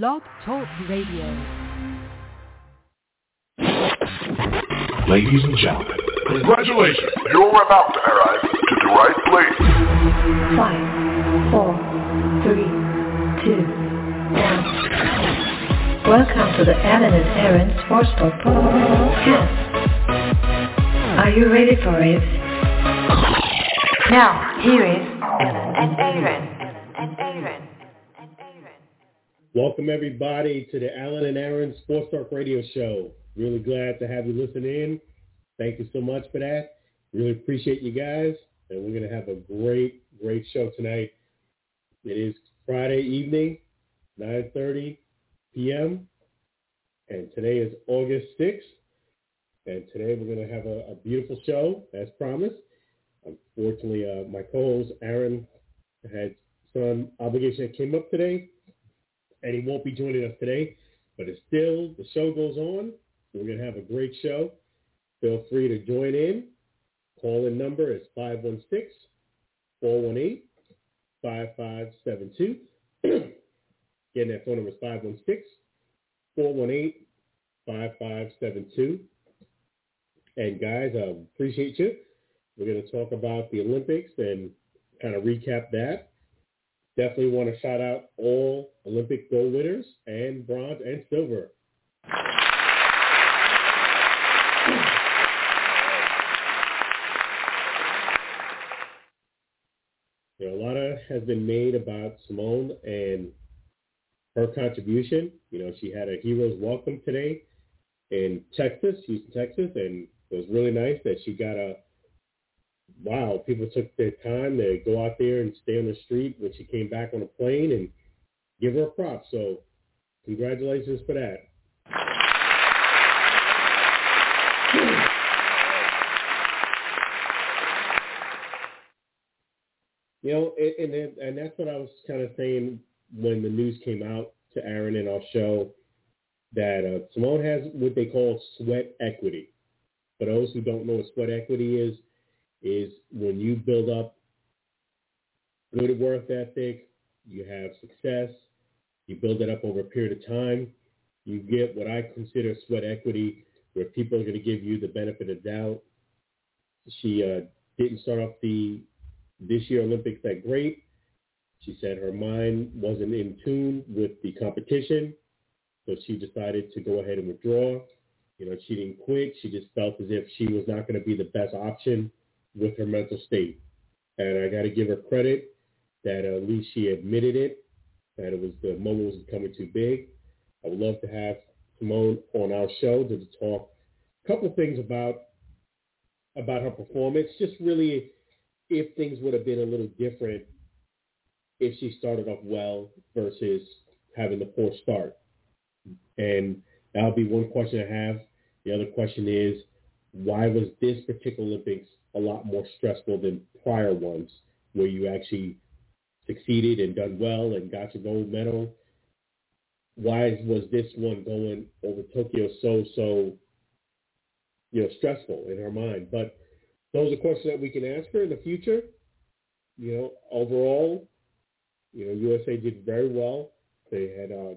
Blog Talk Radio. Ladies and gentlemen, congratulations. You're about to arrive to the right place. Five, four, three, two, one. Welcome to the Alan and Aaron Sportsbook Podcast. Are you ready for it? Now, here is Alan and Aaron. And And Aaron. Welcome everybody to the Alan and Aaron Sports Talk Radio Show. Really glad to have you listen in. Thank you so much for that. Really appreciate you guys. And we're going to have a great, great show tonight. It is Friday evening, 9.30 p.m. And today is August 6th. And today we're going to have a, a beautiful show, as promised. Unfortunately, uh, my co-host Aaron had some obligation that came up today, and he won't be joining us today. But it's still, the show goes on. We're going to have a great show. Feel free to join in. Call-in number is 516-418-5572. Again, that phone number is 516-418-5572. And guys, I appreciate you. We're going to talk about the Olympics and kind of recap that. Definitely want to shout out all Olympic gold winners and bronze and silver. You know, a lot of has been made about Simone and her contribution. You know, she had a hero's welcome today in Texas, Houston, Texas, and it was really nice that she got a wow, people took their time to go out there and stay on the street when she came back on a plane and give her a prop. So congratulations for that. You know, and and, and that's what I was kind of saying when the news came out to Aaron in our show that uh, Simone has what they call sweat equity. For those who don't know what sweat equity is, is when you build up good work ethic, you have success, you build it up over a period of time, you get what I consider sweat equity, where people are going to give you the benefit of doubt. She uh, didn't start off the this year Olympics that great. She said her mind wasn't in tune with the competition, so she decided to go ahead and withdraw. You know, she didn't quit. She just felt as if she was not going to be the best option with her mental state. And I got to give her credit that at least she admitted it, that it was the moment was becoming too big. I would love to have Simone on our show to talk a couple of things about about her performance. Just really, if things would have been a little different if she started off well versus having the poor start. And that'll be one question I have. The other question is, why was this particular Olympics a lot more stressful than prior ones where you actually succeeded and done well and got your gold medal? Why was this one going over Tokyo so, so, you know, stressful in her mind? But those are questions that we can ask her in the future. You know, overall, you know, USA did very well. They had uh,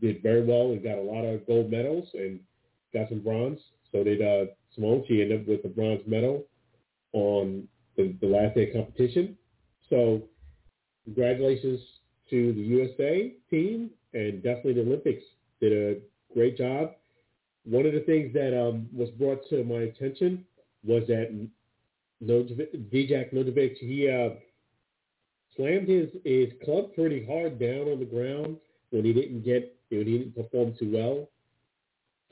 did very well and got a lot of gold medals and got some bronze. So did uh, Simone. She ended up with a bronze medal on the, the last day of competition. So congratulations to the USA team and definitely the Olympics did a great job. One of the things that um, was brought to my attention was that Dijak Nodovic, he uh, slammed his, his club pretty hard down on the ground when he didn't get, when he didn't perform too well.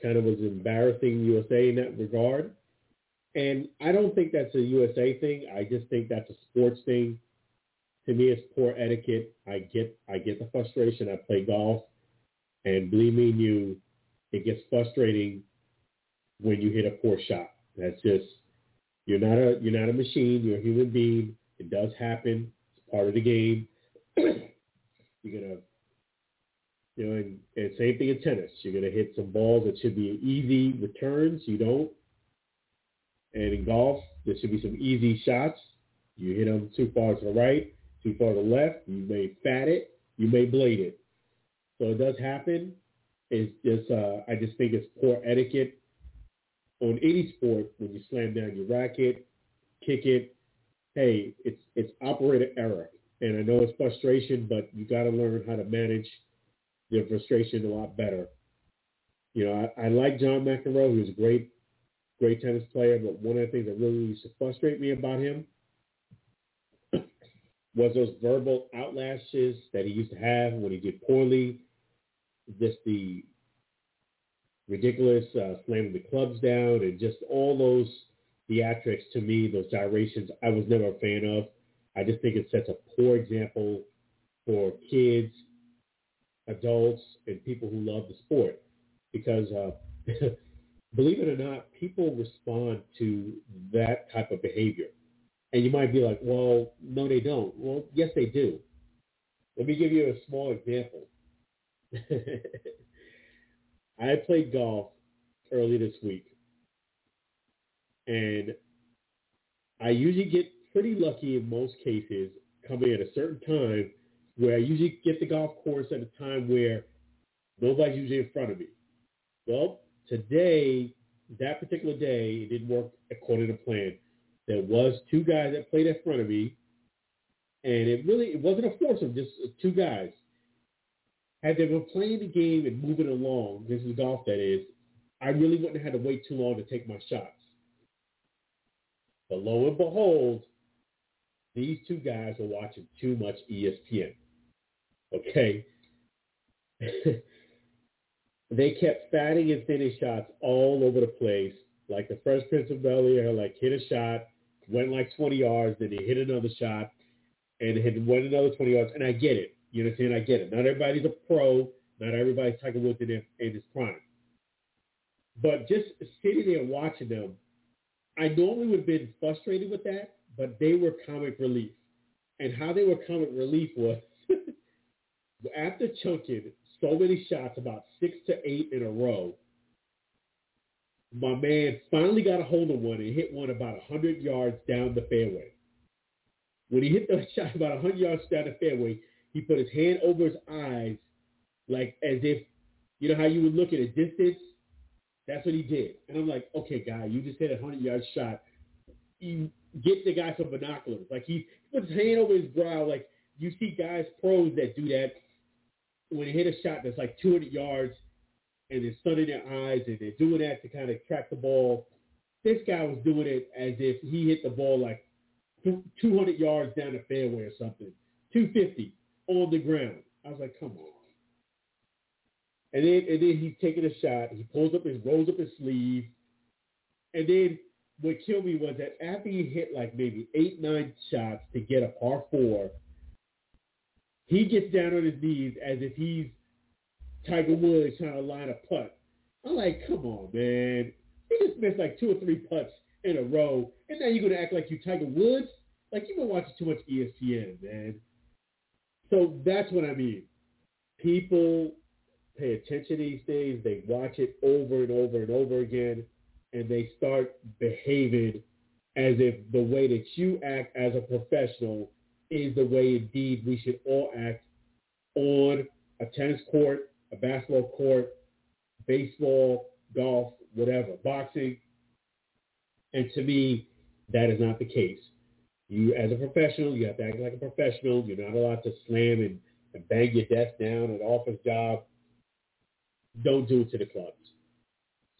Kind of was embarrassing USA in that regard. And I don't think that's a USA thing. I just think that's a sports thing. To me, it's poor etiquette. I get I get the frustration. I play golf, and believe me, you, it gets frustrating when you hit a poor shot. That's just you're not a you're not a machine. You're a human being. It does happen. It's part of the game. you're gonna you know, and, and same thing in tennis. You're gonna hit some balls that should be easy returns. You don't. And in golf, there should be some easy shots. You hit them too far to the right, too far to the left. You may fat it. You may blade it. So it does happen. It's just uh, I just think it's poor etiquette on any sport when you slam down your racket, kick it. Hey, it's it's operator error, and I know it's frustration, but you got to learn how to manage your frustration a lot better. You know, I, I like John McEnroe. He was a great, great tennis player, but one of the things that really used to frustrate me about him was those verbal outlashes that he used to have when he did poorly, just the ridiculous uh, slamming the clubs down and just all those theatrics to me, those gyrations, I was never a fan of. I just think it sets a poor example for kids, adults, and people who love the sport. Because uh, believe it or not, people respond to that type of behavior. And you might be like, well, no, they don't. Well, yes, they do. Let me give you a small example. I played golf early this week, and I usually get pretty lucky in most cases coming at a certain time where I usually get the golf course at a time where nobody's usually in front of me. Well, today, that particular day, it didn't work according to plan. There was two guys that played in front of me, and it really it wasn't a foursome, just two guys. Had they been playing the game and moving along, this is golf that is, I really wouldn't have had to wait too long to take my shots. But lo and behold, these two guys are watching too much ESPN. Okay. they kept fatting and thinning shots all over the place. Like the first Prince of Bel Air, like hit a shot, went like 20 yards, then he hit another shot, and hit went another 20 yards. And I get it. You understand? I get it. Not everybody's a pro. Not everybody's Tiger Woods in, in his prime. But just sitting there watching them, I normally would have been frustrated with that, but they were comic relief. And how they were comic relief was after chunking so many shots, about six to eight in a row, my man finally got a hold of one and hit one about 100 yards down the fairway. When he hit the shot about 100 yards down the fairway, he put his hand over his eyes like as if, you know how you would look at a distance? That's what he did. And I'm like, okay, guy, you just hit a 100-yard shot. You get the guy some binoculars. Like he puts his hand over his brow. Like you see guys, pros that do that when they hit a shot that's like 200 yards and they're sunning their eyes and they're doing that to kind of track the ball. This guy was doing it as if he hit the ball like 200 yards down the fairway or something, 250 on the ground. I was like, come on. And then and then he's taking a shot. He pulls up his rolls up his sleeve. And then what killed me was that after he hit like maybe eight, nine shots to get a par four, he gets down on his knees as if he's Tiger Woods trying to line a putt. I'm like, come on, man. He just missed like two or three putts in a row, and now you're gonna act like you Tiger Woods? Like you've been watching too much ESPN, man. So that's what I mean. People pay attention these days. They watch it over and over and over again, and they start behaving as if the way that you act as a professional is the way indeed we should all act on a tennis court, a basketball court, baseball, golf, whatever, boxing. And to me, that is not the case. You, as a professional, you have to act like a professional. You're not allowed to slam and, and bang your desk down at an office job. Don't do it to the clubs.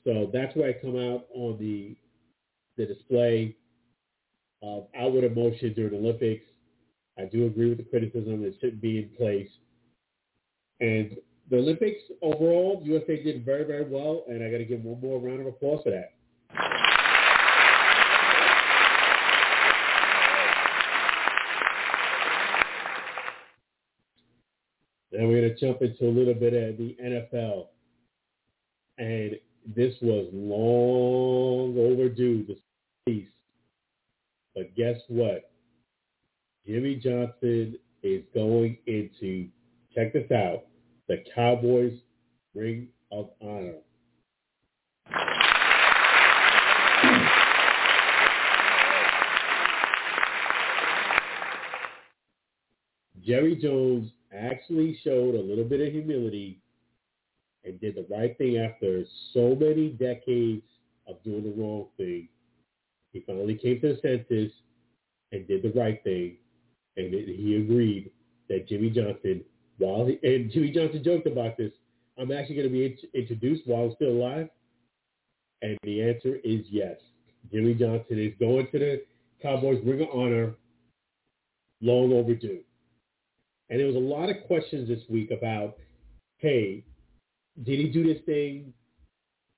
So that's where I come out on the the display of outward emotion during Olympics. I do agree with the criticism. It shouldn't be in place. And the Olympics overall, USA did very, very well, and I got to give one more round of applause for that. Now we're going to jump into a little bit of the NFL. And this was long overdue, this piece. But guess what? Jimmy Johnson is going into, check this out, the Cowboys Ring of Honor. Jerry Jones actually showed a little bit of humility and did the right thing after so many decades of doing the wrong thing. He finally came to the senses and did the right thing, and he agreed that Jimmy Johnson, while he, and Jimmy Johnson joked about this, I'm actually going to be int- introduced while I'm still alive, and the answer is yes. Jimmy Johnson is going to the Cowboys Ring of Honor, long overdue. And there was a lot of questions this week about, hey, did he do this thing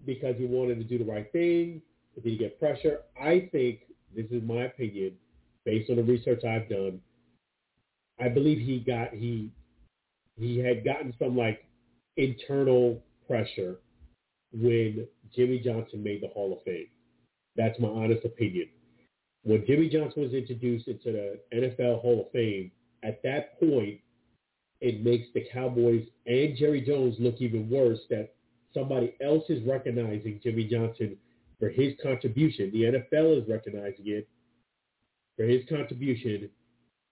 because he wanted to do the right thing? Did he get pressure? I think, this is my opinion, based on the research I've done, I believe he got he he had gotten some like internal pressure when Jimmy Johnson made the Hall of Fame. That's my honest opinion. When Jimmy Johnson was introduced into the NFL Hall of Fame, at that point, it makes the Cowboys and Jerry Jones look even worse that somebody else is recognizing Jimmy Johnson for his contribution. The NFL is recognizing it for his contribution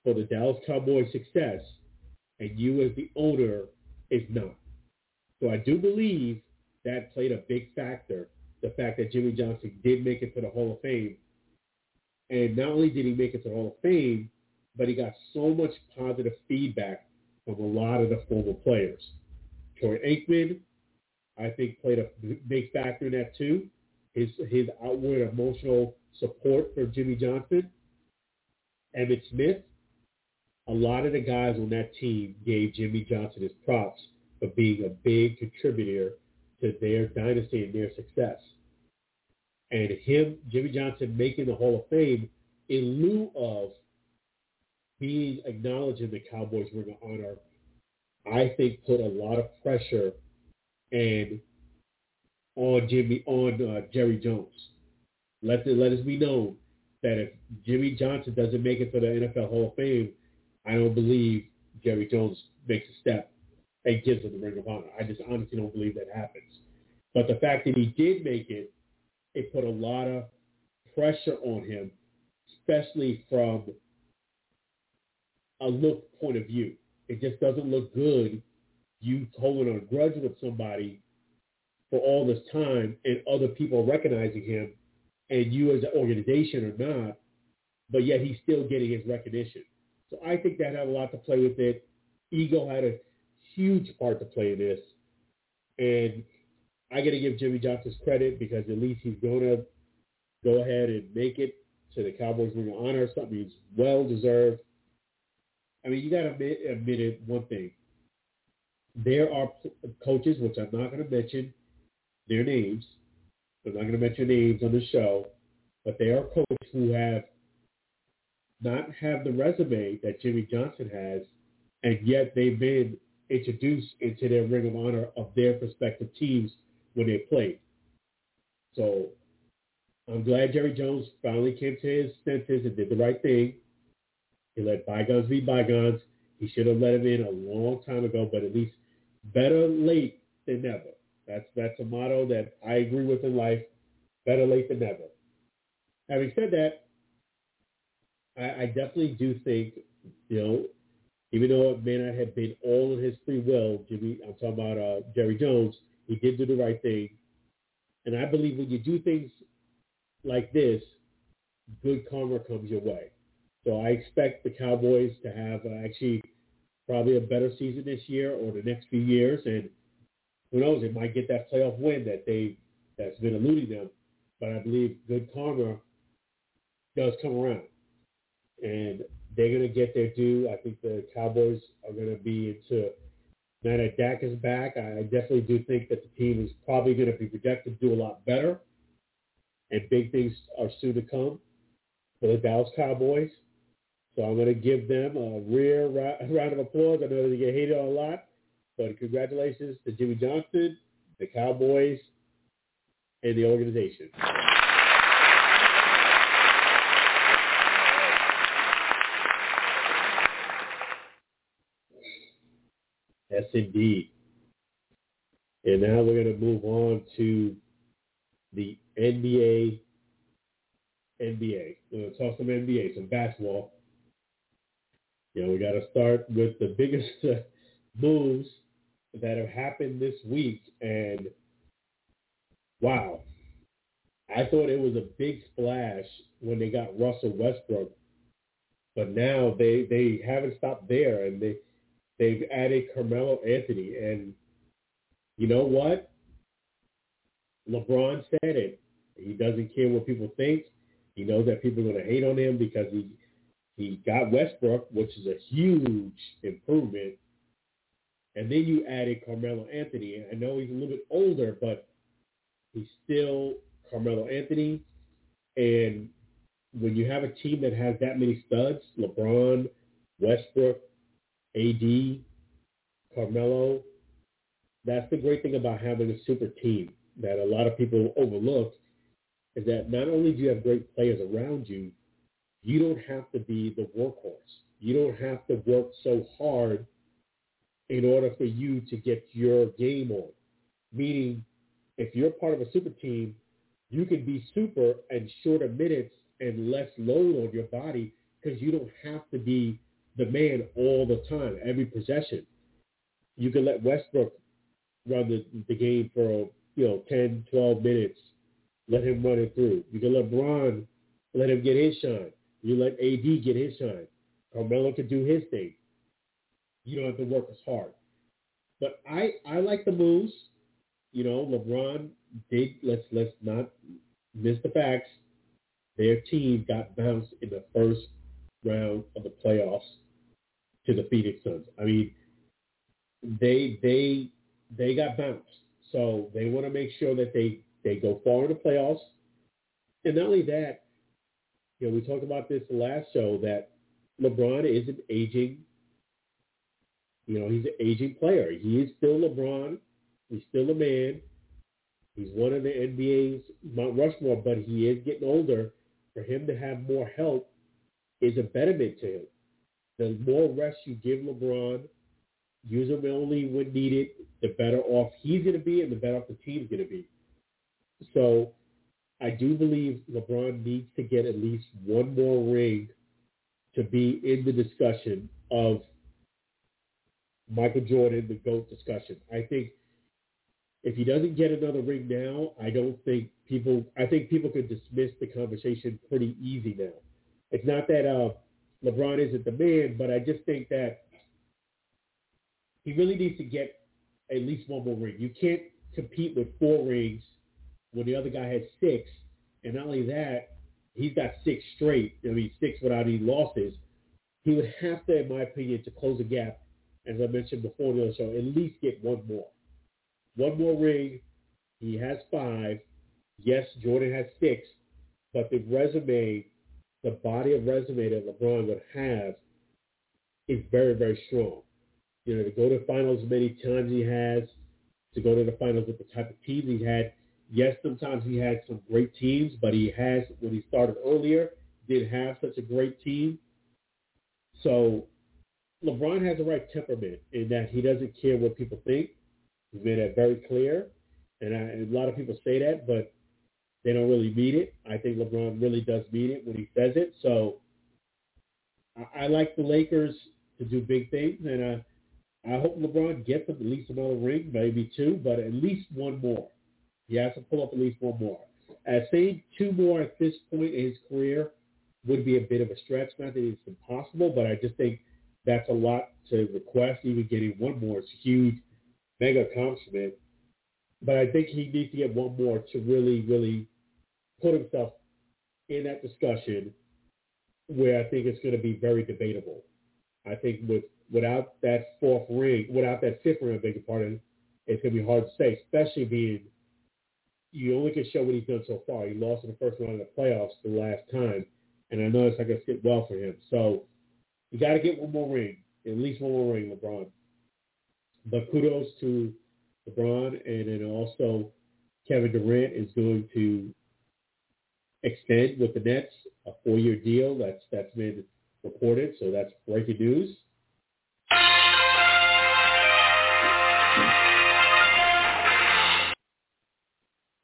for the Dallas Cowboys' success, and you as the owner is not. So I do believe that played a big factor, the fact that Jimmy Johnson did make it to the Hall of Fame. And not only did he make it to the Hall of Fame, but he got so much positive feedback from a lot of the former players. Troy Aikman, I think, played a big factor in that too. His his outward emotional support for Jimmy Johnson. Emmitt Smith, a lot of the guys on that team gave Jimmy Johnson his props for being a big contributor to their dynasty and their success. And him, Jimmy Johnson, making the Hall of Fame in lieu of being acknowledged in the Cowboys Ring of Honor, I think put a lot of pressure and on Jimmy on uh, Jerry Jones. Let it, let us be known that if Jimmy Johnson doesn't make it to the NFL Hall of Fame, I don't believe Jerry Jones makes a step and gives him the Ring of Honor. I just honestly don't believe that happens. But the fact that he did make it, it put a lot of pressure on him, especially from a look point of view. It just doesn't look good you holding a grudge with somebody for all this time and other people recognizing him and you as an organization are not, but yet he's still getting his recognition. So I think that had a lot to play with it. Ego had a huge part to play in this. And I got to give Jimmy Johnson's credit because at least he's going to go ahead and make it to the Cowboys Ring of Honor, something he's well deserved. I mean, you got to admit, admit it, one thing. There are coaches, which I'm not going to mention their names. I'm not going to mention names on the show, but there are coaches who have not have the resume that Jimmy Johnson has, and yet they've been introduced into their ring of honor of their respective teams when they played. So I'm glad Jerry Jones finally came to his senses and did the right thing. He let bygones be bygones. He should have let him in a long time ago, but at least better late than never. That's that's a motto that I agree with in life. Better late than never. Having said that, I, I definitely do think, you know, even though it may not have been all in his free will, Jimmy, I'm talking about uh, Jerry Jones, he did do the right thing. And I believe when you do things like this, good karma comes your way. So I expect the Cowboys to have uh, actually probably a better season this year or the next few years. And who knows, they might get that playoff win that they that's been eluding them. But I believe good karma does come around and they're going to get their due. I think the Cowboys are going to be into now that Dak is back. I definitely do think that the team is probably going to be projected to do a lot better, and big things are soon to come for the Dallas Cowboys. So I'm going to give them a real round of applause. I know they get hated on a lot, but congratulations to Jimmy Johnson, the Cowboys, and the organization. Yes, indeed. And now we're going to move on to the NBA. NBA. We're going to talk some NBA, some basketball. You know, we got to start with the biggest, uh, moves that have happened this week, and wow, I thought it was a big splash when they got Russell Westbrook, but now they they haven't stopped there, and they they've added Carmelo Anthony, and you know what? LeBron said it. He doesn't care what people think. He knows that people are going to hate on him because he he got Westbrook, which is a huge improvement. And then you added Carmelo Anthony. I know he's a little bit older, but he's still Carmelo Anthony. And when you have a team that has that many studs, LeBron, Westbrook, AD, Carmelo, that's the great thing about having a super team that a lot of people overlook is that not only do you have great players around you, you don't have to be the workhorse. You don't have to work so hard in order for you to get your game on. Meaning, if you're part of a super team, you can be super and shorter minutes and less load on your body because you don't have to be the man all the time, every possession. You can let Westbrook run the, the game for, you know, 10, 12 minutes. Let him run it through. You can let Bron let him get his shine. You let AD get his shine. Carmelo can do his thing. You don't have to work as hard. But I, I like the moves. You know, LeBron did let's let's not miss the facts. Their team got bounced in the first round of the playoffs to the Phoenix Suns. I mean, they they they got bounced. So they want to make sure that they they go far in the playoffs. And not only that, you know, we talked about this last show that LeBron is an aging, you know, he's an aging player. He is still LeBron. He's still a man. He's one of the NBA's Mount Rushmore, but he is getting older. For him to have more help is a betterment to him. The more rest you give LeBron, use him only when needed, the better off he's going to be and the better off the team's going to be. So I do believe LeBron needs to get at least one more ring to be in the discussion of Michael Jordan, the GOAT discussion. I think if he doesn't get another ring now, I don't think people, I think people could dismiss the conversation pretty easy now. It's not that uh, LeBron isn't the man, but I just think that he really needs to get at least one more ring. You can't compete with four rings when the other guy has six. And not only that, he's got six straight. I mean, six without any losses. He would have to, in my opinion, to close the gap, as I mentioned before the other show, at least get one more. One more ring. He has five. Yes, Jordan has six, but the resume, the body of resume that LeBron would have is very, very strong. You know, to go to finals as many times he has, to go to the finals with the type of teams he had, Yes, sometimes he had some great teams, but he has, when he started earlier, did have such a great team. So LeBron has the right temperament in that he doesn't care what people think. He's made that very clear. And, I, and a lot of people say that, but they don't really mean it. I think LeBron really does mean it when he says it. So I, I like the Lakers to do big things, and I, I hope LeBron gets at least another ring, maybe two, but at least one more. He has to pull up at least one more. As saying two more at this point in his career would be a bit of a stretch. Not that it's impossible, but I just think that's a lot to request. Even getting one more is huge, mega accomplishment. But I think he needs to get one more to really, really put himself in that discussion where I think it's going to be very debatable. I think with without that fourth ring, without that fifth ring, I beg your pardon, it's going to be hard to say, especially being you only can show what he's done so far. He lost in the first round of the playoffs the last time, and I know it's not going to sit well for him. So you got to get one more ring, at least one more ring, LeBron. But kudos to LeBron, and then also Kevin Durant is going to extend with the Nets a four-year deal. That's that's been reported, so that's breaking news.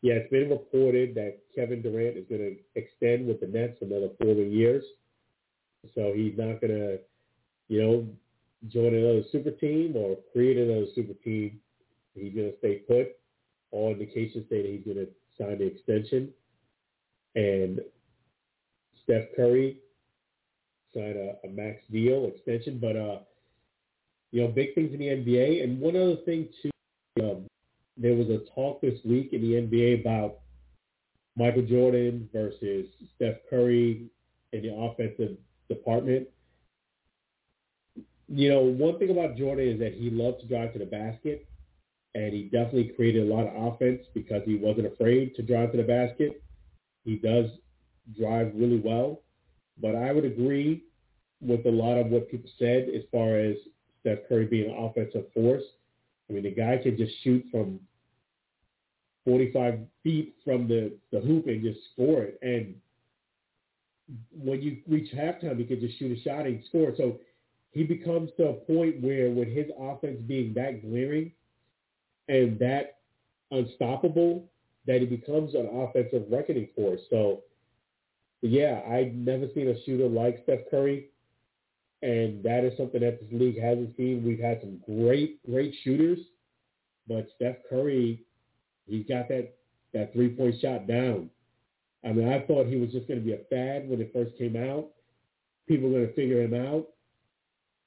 Yeah, it's been reported that Kevin Durant is going to extend with the Nets another four years. So he's not going to, you know, join another super team or create another super team. He's going to stay put. All indications say that he's going to sign the extension. And Steph Curry signed a, a max deal extension. But, uh, you know, big things in the NBA. And one other thing, too, um, there was a talk this week in the NBA about Michael Jordan versus Steph Curry in the offensive department. You know, one thing about Jordan is that he loved to drive to the basket, and he definitely created a lot of offense because he wasn't afraid to drive to the basket. He does drive really well, but I would agree with a lot of what people said as far as Steph Curry being an offensive force. I mean, the guy can just shoot from 45 feet from the, the hoop and just score it. And when you reach halftime, he can just shoot a shot and score. So he becomes to a point where with his offense being that glaring and that unstoppable, that he becomes an offensive reckoning force. So yeah, I've never seen a shooter like Steph Curry. And that is something that this league hasn't seen. We've had some great, great shooters, but Steph Curry, he's got that, that three-point shot down. I mean, I thought he was just going to be a fad when it first came out. People were going to figure him out.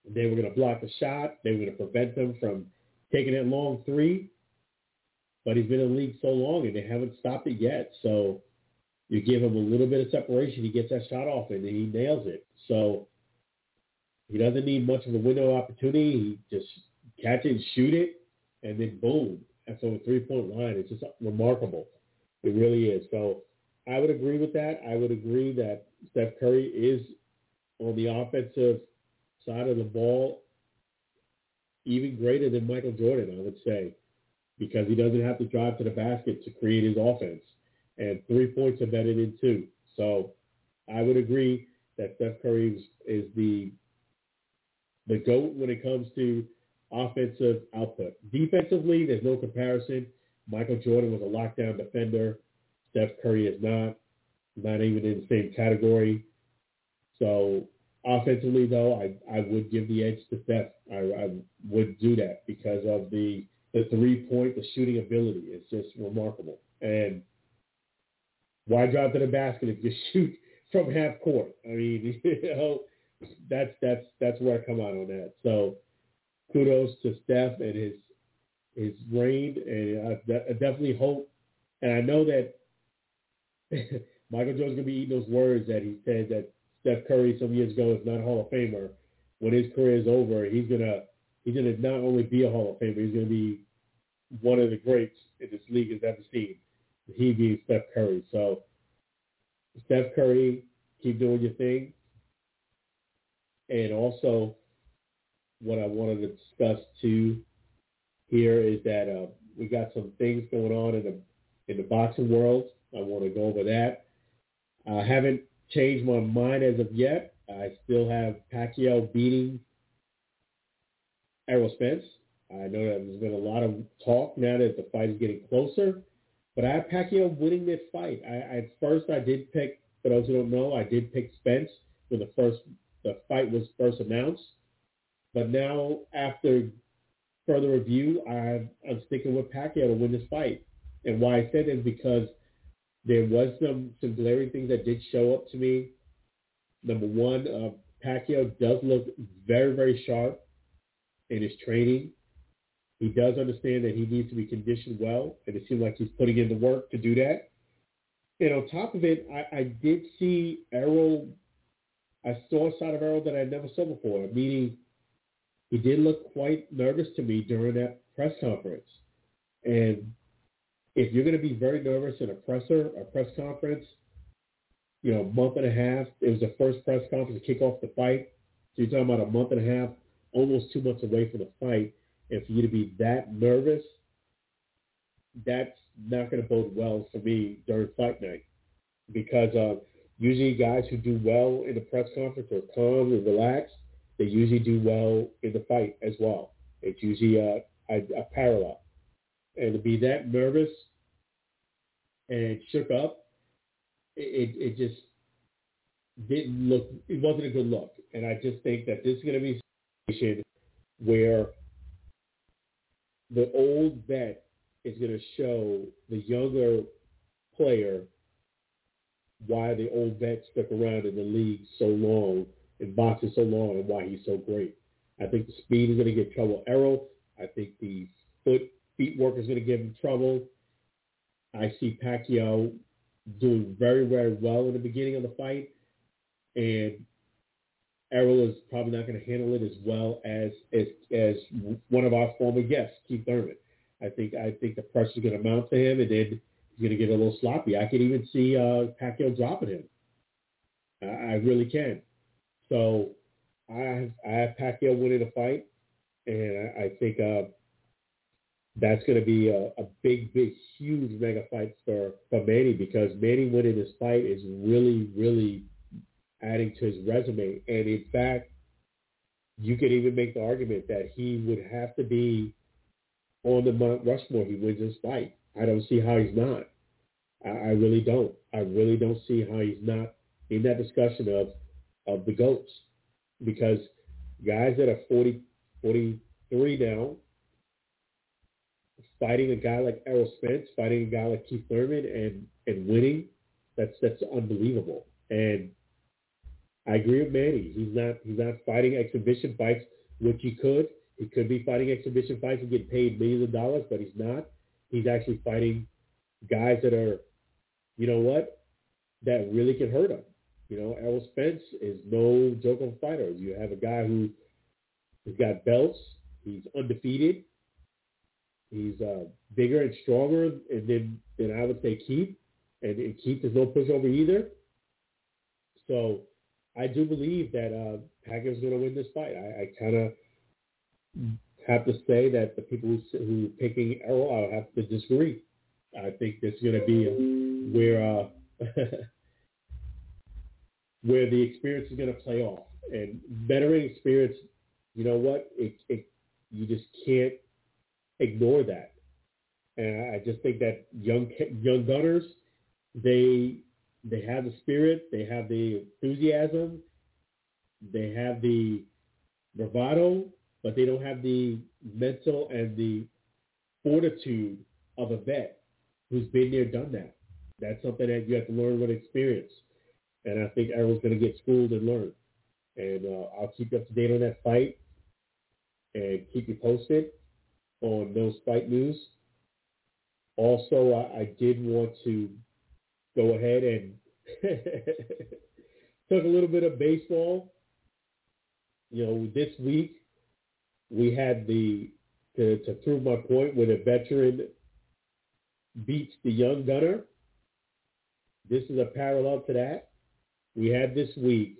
They were going to block the shot. They were going to prevent him from taking that long three. But he's been in the league so long, and they haven't stopped it yet. So you give him a little bit of separation, he gets that shot off, and he nails it. So he doesn't need much of a window opportunity. He just catch it and shoot it, and then boom. And so a three-point line, it's just remarkable. It really is. So I would agree with that. I would agree that Steph Curry is on the offensive side of the ball even greater than Michael Jordan, I would say, because he doesn't have to drive to the basket to create his offense. And three points embedded in two. So I would agree that Steph Curry is, is the the GOAT when it comes to offensive output. Defensively, there's no comparison. Michael Jordan was a lockdown defender. Steph Curry is not, not even in the same category. So offensively, though, I, I would give the edge to Steph. I, I would do that because of the the three point, the shooting ability. It's just remarkable. And why drive to the basket if you shoot from half court? I mean, you know, that's that's that's where I come out on that. So kudos to Steph and his his reign, and I, I definitely hope, and I know that Michael Jordan's gonna be eating those words that he said that Steph Curry some years ago is not a Hall of Famer. When his career is over, he's gonna he's gonna not only be a Hall of Famer, he's gonna be one of the greats in this league has ever seen. He being Steph Curry. So Steph Curry, keep doing your thing. And also, what I wanted to discuss too here is that uh, we got some things going on in the in the boxing world. I want to go over that. I haven't changed my mind as of yet. I still have Pacquiao beating Errol Spence. I know that there's been a lot of talk now that the fight is getting closer, but I have Pacquiao winning this fight. I, at first I did pick, for those who don't know, I did pick Spence when the first the fight was first announced. But now, after further review, I, I'm sticking with Pacquiao to win this fight. And why I said that is because there was some, some glaring things that did show up to me. Number one, uh, Pacquiao does look very, very sharp in his training. He does understand that he needs to be conditioned well, and it seems like he's putting in the work to do that. And on top of it, I, I did see Errol I saw a side of Errol that I never saw before, meaning he did look quite nervous to me during that press conference. And if you're going to be very nervous in a presser, a press conference, you know, a month and a half, it was the first press conference to kick off the fight. So you're talking about a month and a half, almost two months away from the fight. And for you to be that nervous, that's not going to bode well for me during fight night because uh, usually guys who do well in the press conference are calm and relaxed. They usually do well in the fight as well. It's usually a, a, a parallel. And to be that nervous and shook up, it, it just didn't look, it wasn't a good look. And I just think that this is going to be situation where the old vet is going to show the younger player why the old vet stuck around in the league so long and boxing so long and why he's so great. I think the speed is going to give trouble Errol. I think the foot feet work is going to give him trouble. I see Pacquiao doing very, very well in the beginning of the fight. And Errol is probably not going to handle it as well as, as as one of our former guests, Keith Thurman. I think I think the pressure is going to mount to him, and then he's going to get a little sloppy. I could even see uh, Pacquiao dropping him. I, I really can. So I have, I have Pacquiao winning the fight, and I, I think uh, that's going to be a, a big, big, huge mega fight for, for Manny because Manny winning this fight is really, really adding to his resume. And in fact, you could even make the argument that he would have to be on the Mount Rushmore. He wins this fight. I don't see how he's not. I, I really don't. I really don't see how he's not in that discussion of of the goats because guys that are 40, 43 now, fighting a guy like Errol Spence, fighting a guy like Keith Thurman, and and winning, that's that's unbelievable. And I agree with Manny. He's not he's not fighting exhibition fights, which he could. He could be fighting exhibition fights and get paid millions of dollars, but he's not. He's actually fighting guys that are, you know what, that really can hurt him. You know, Errol Spence is no joke of a fighter. You have a guy who has got belts. He's undefeated. He's uh, bigger and stronger than, than I would say Keith. And, and Keith is no pushover either. So I do believe that uh, Pacquiao's going to win this fight. I, I kind of have to say that the people who who picking Errol, I have to disagree. I think this is going to be a, where uh, where the experience is going to play off. And veteran experience, you know what? It, it you just can't ignore that. And I just think that young young gunners, they they have the spirit, they have the enthusiasm, they have the bravado, but they don't have the mental and the fortitude of a vet who's been there, done that. That's something that you have to learn with experience. And I think Errol's going to get schooled and learn. And uh, I'll keep you up to date on that fight and keep you posted on those fight news. Also, I, I did want to go ahead and talk a little bit of baseball. You know, this week we had the to, to prove my point when a veteran beats the young gunner. This is a parallel to that. We had this week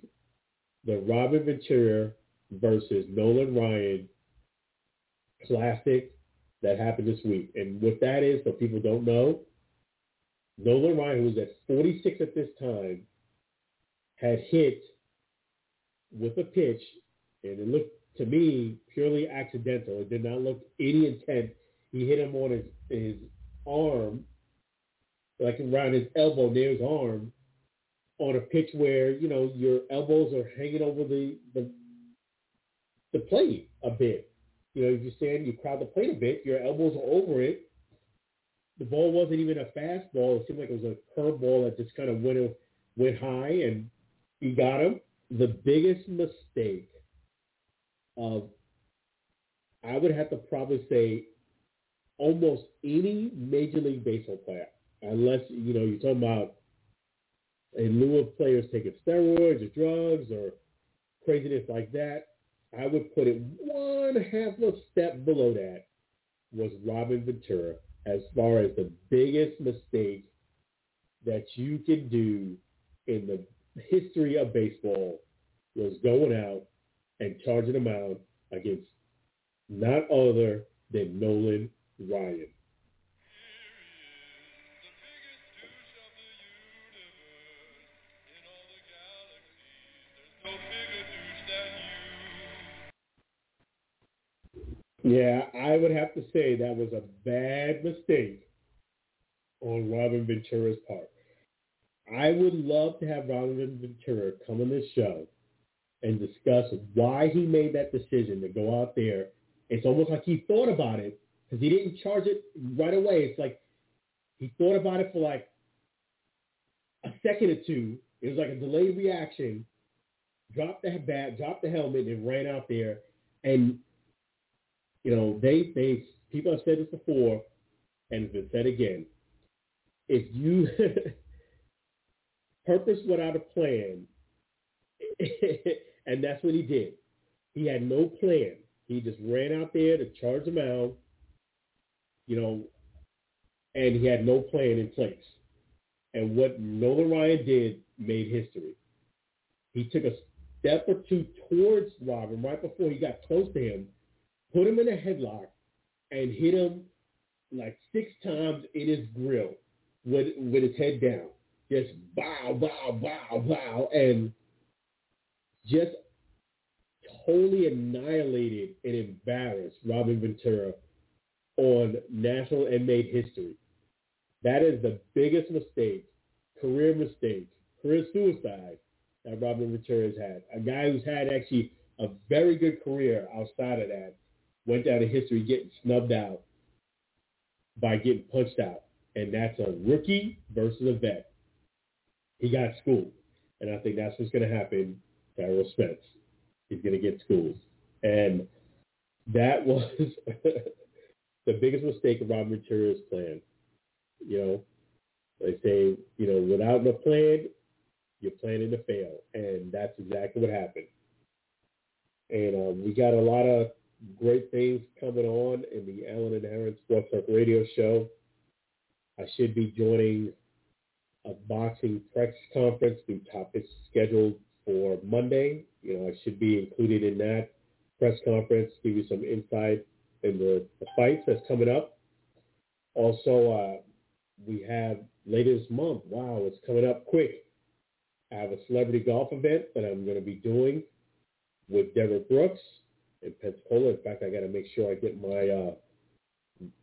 the Robin Ventura versus Nolan Ryan classic that happened this week. And what that is, for people don't know, Nolan Ryan, who was at 46 at this time, had hit with a pitch, and it looked to me purely accidental. It did not look any intent. He hit him on his, his arm, like around his elbow near his arm, on a pitch where you know your elbows are hanging over the the, the plate a bit. You know, if you stand, you crowd the plate a bit, your elbows are over it. The ball wasn't even a fastball. It seemed like it was a curveball that just kind of went went high, and he got him. The biggest mistake of, I would have to probably say, almost any Major League Baseball player, unless you know you're talking about in lieu of players taking steroids or drugs or craziness like that, I would put it one half a step below that was Robin Ventura as far as the biggest mistake that you can do in the history of baseball was going out and charging them out against not other than Nolan Ryan. Yeah, I would have to say that was a bad mistake on Robin Ventura's part. I would love to have Robin Ventura come on this show and discuss why he made that decision to go out there it's almost like he thought about it because he didn't charge it right away. It's like he thought about it for like a second or two. It was like a delayed reaction. Dropped the bat, dropped the helmet, and ran out there. And you know, they they people have said this before, and it's been said again. If you purpose without a plan, and that's what he did. He had no plan. He just ran out there to charge them out, you know, and he had no plan in place. And what Nolan Ryan did made history. He took a step or two towards Robin right before he got close to him, put him in a headlock, and hit him like six times in his grill with with his head down. Just bow, bow, bow, bow, and just totally annihilated and embarrassed Robin Ventura on national and made history. That is the biggest mistake, career mistake, career suicide that Robin Ventura has had. A guy who's had actually a very good career outside of that went down in history getting snubbed out by getting punched out. And that's a rookie versus a vet. He got schooled. And I think that's what's going to happen to Errol Spence. He's going to get schooled. And that was the biggest mistake of Robin Ventura's plan. You know, they say, you know, without a plan, you're planning to fail. And that's exactly what happened. And um, we got a lot of great things coming on in the Alan and Aaron Sports Talk Radio Show. I should be joining a boxing press conference. The topics scheduled for Monday. You know, I should be included in that press conference, give you some insight in the, the fights that's coming up. Also, uh, we have later this month, wow, it's coming up quick. I have a celebrity golf event that I'm going to be doing with Deborah Brooks in Pensacola. In fact, I got to make sure I get my uh,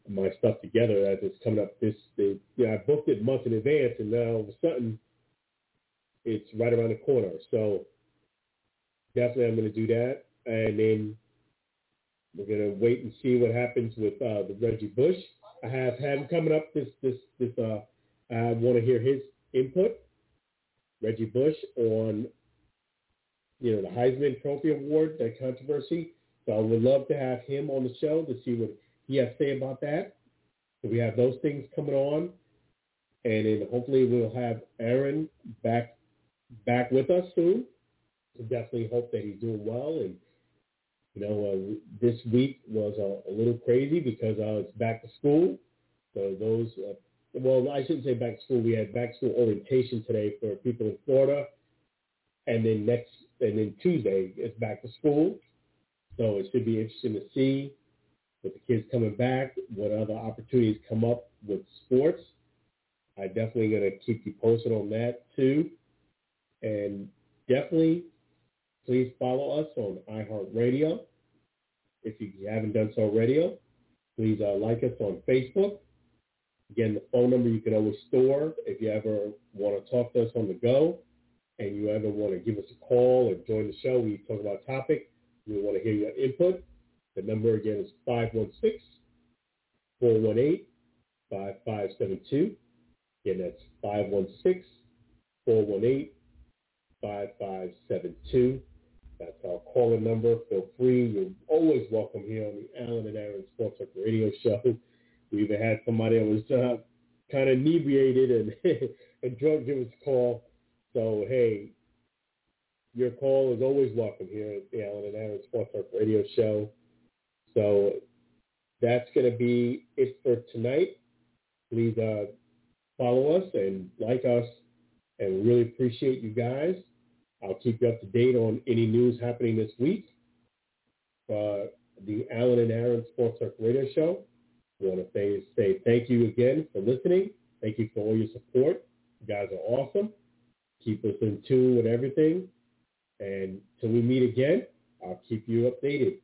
my stuff together as it's coming up. This, the, you know, I booked it months in advance, and now all of a sudden, it's right around the corner. So definitely, I'm going to do that, and then we're going to wait and see what happens with uh, the Reggie Bush. I have had him coming up. This, this, this. Uh, I want to hear his input. Reggie Bush on, you know, the Heisman Trophy Award, that controversy. So I would love to have him on the show to see what he has to say about that. So we have those things coming on. And then hopefully we'll have Aaron back back with us soon. So definitely hope that he's doing well. And, you know, uh, this week was a, a little crazy because uh, it's back to school. So those, uh, well, I shouldn't say back to school. We had back to school orientation today for people in Florida. And then next, and then Tuesday, it's back to school. So it should be interesting to see with the kids coming back, what other opportunities come up with sports. I definitely going to keep you posted on that too. And definitely please follow us on iHeartRadio. If you haven't done so already, please uh, like us on Facebook. Again, the phone number you can always store if you ever want to talk to us on the go and you ever want to give us a call or join the show. We talk about a topic. We want to hear your input. The number again is 516-418-5572. Again, that's 516-418-5572. That's our calling number. Feel free. You're always welcome here on the Alan and Aaron Sports Talk Radio Show. We even had somebody that was uh, kind of inebriated and, and drunk give us a call. So, hey, your call is always welcome here at the Alan and Aaron Sports Talk Radio Show. So that's going to be it for tonight. Please uh, follow us and like us, and really appreciate you guys. I'll keep you up to date on any news happening this week. Uh, the Alan and Aaron Sports Talk Radio Show. I want to say, say thank you again for listening. Thank you for all your support. You guys are awesome. Keep us in tune with everything. And till we meet again, I'll keep you updated.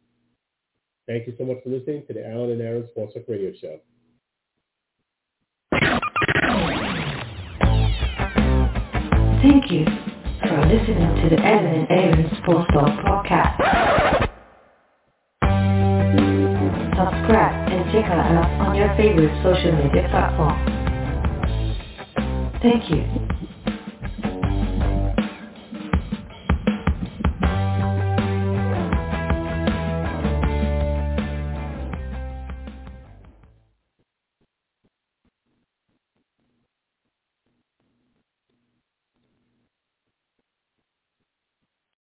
Thank you so much for listening to the Alan and Aaron Sports Talk Radio Show. Thank you for listening to the Alan and Aaron Sports Talk podcast. Subscribe and check us out on your favorite social media platform. Thank you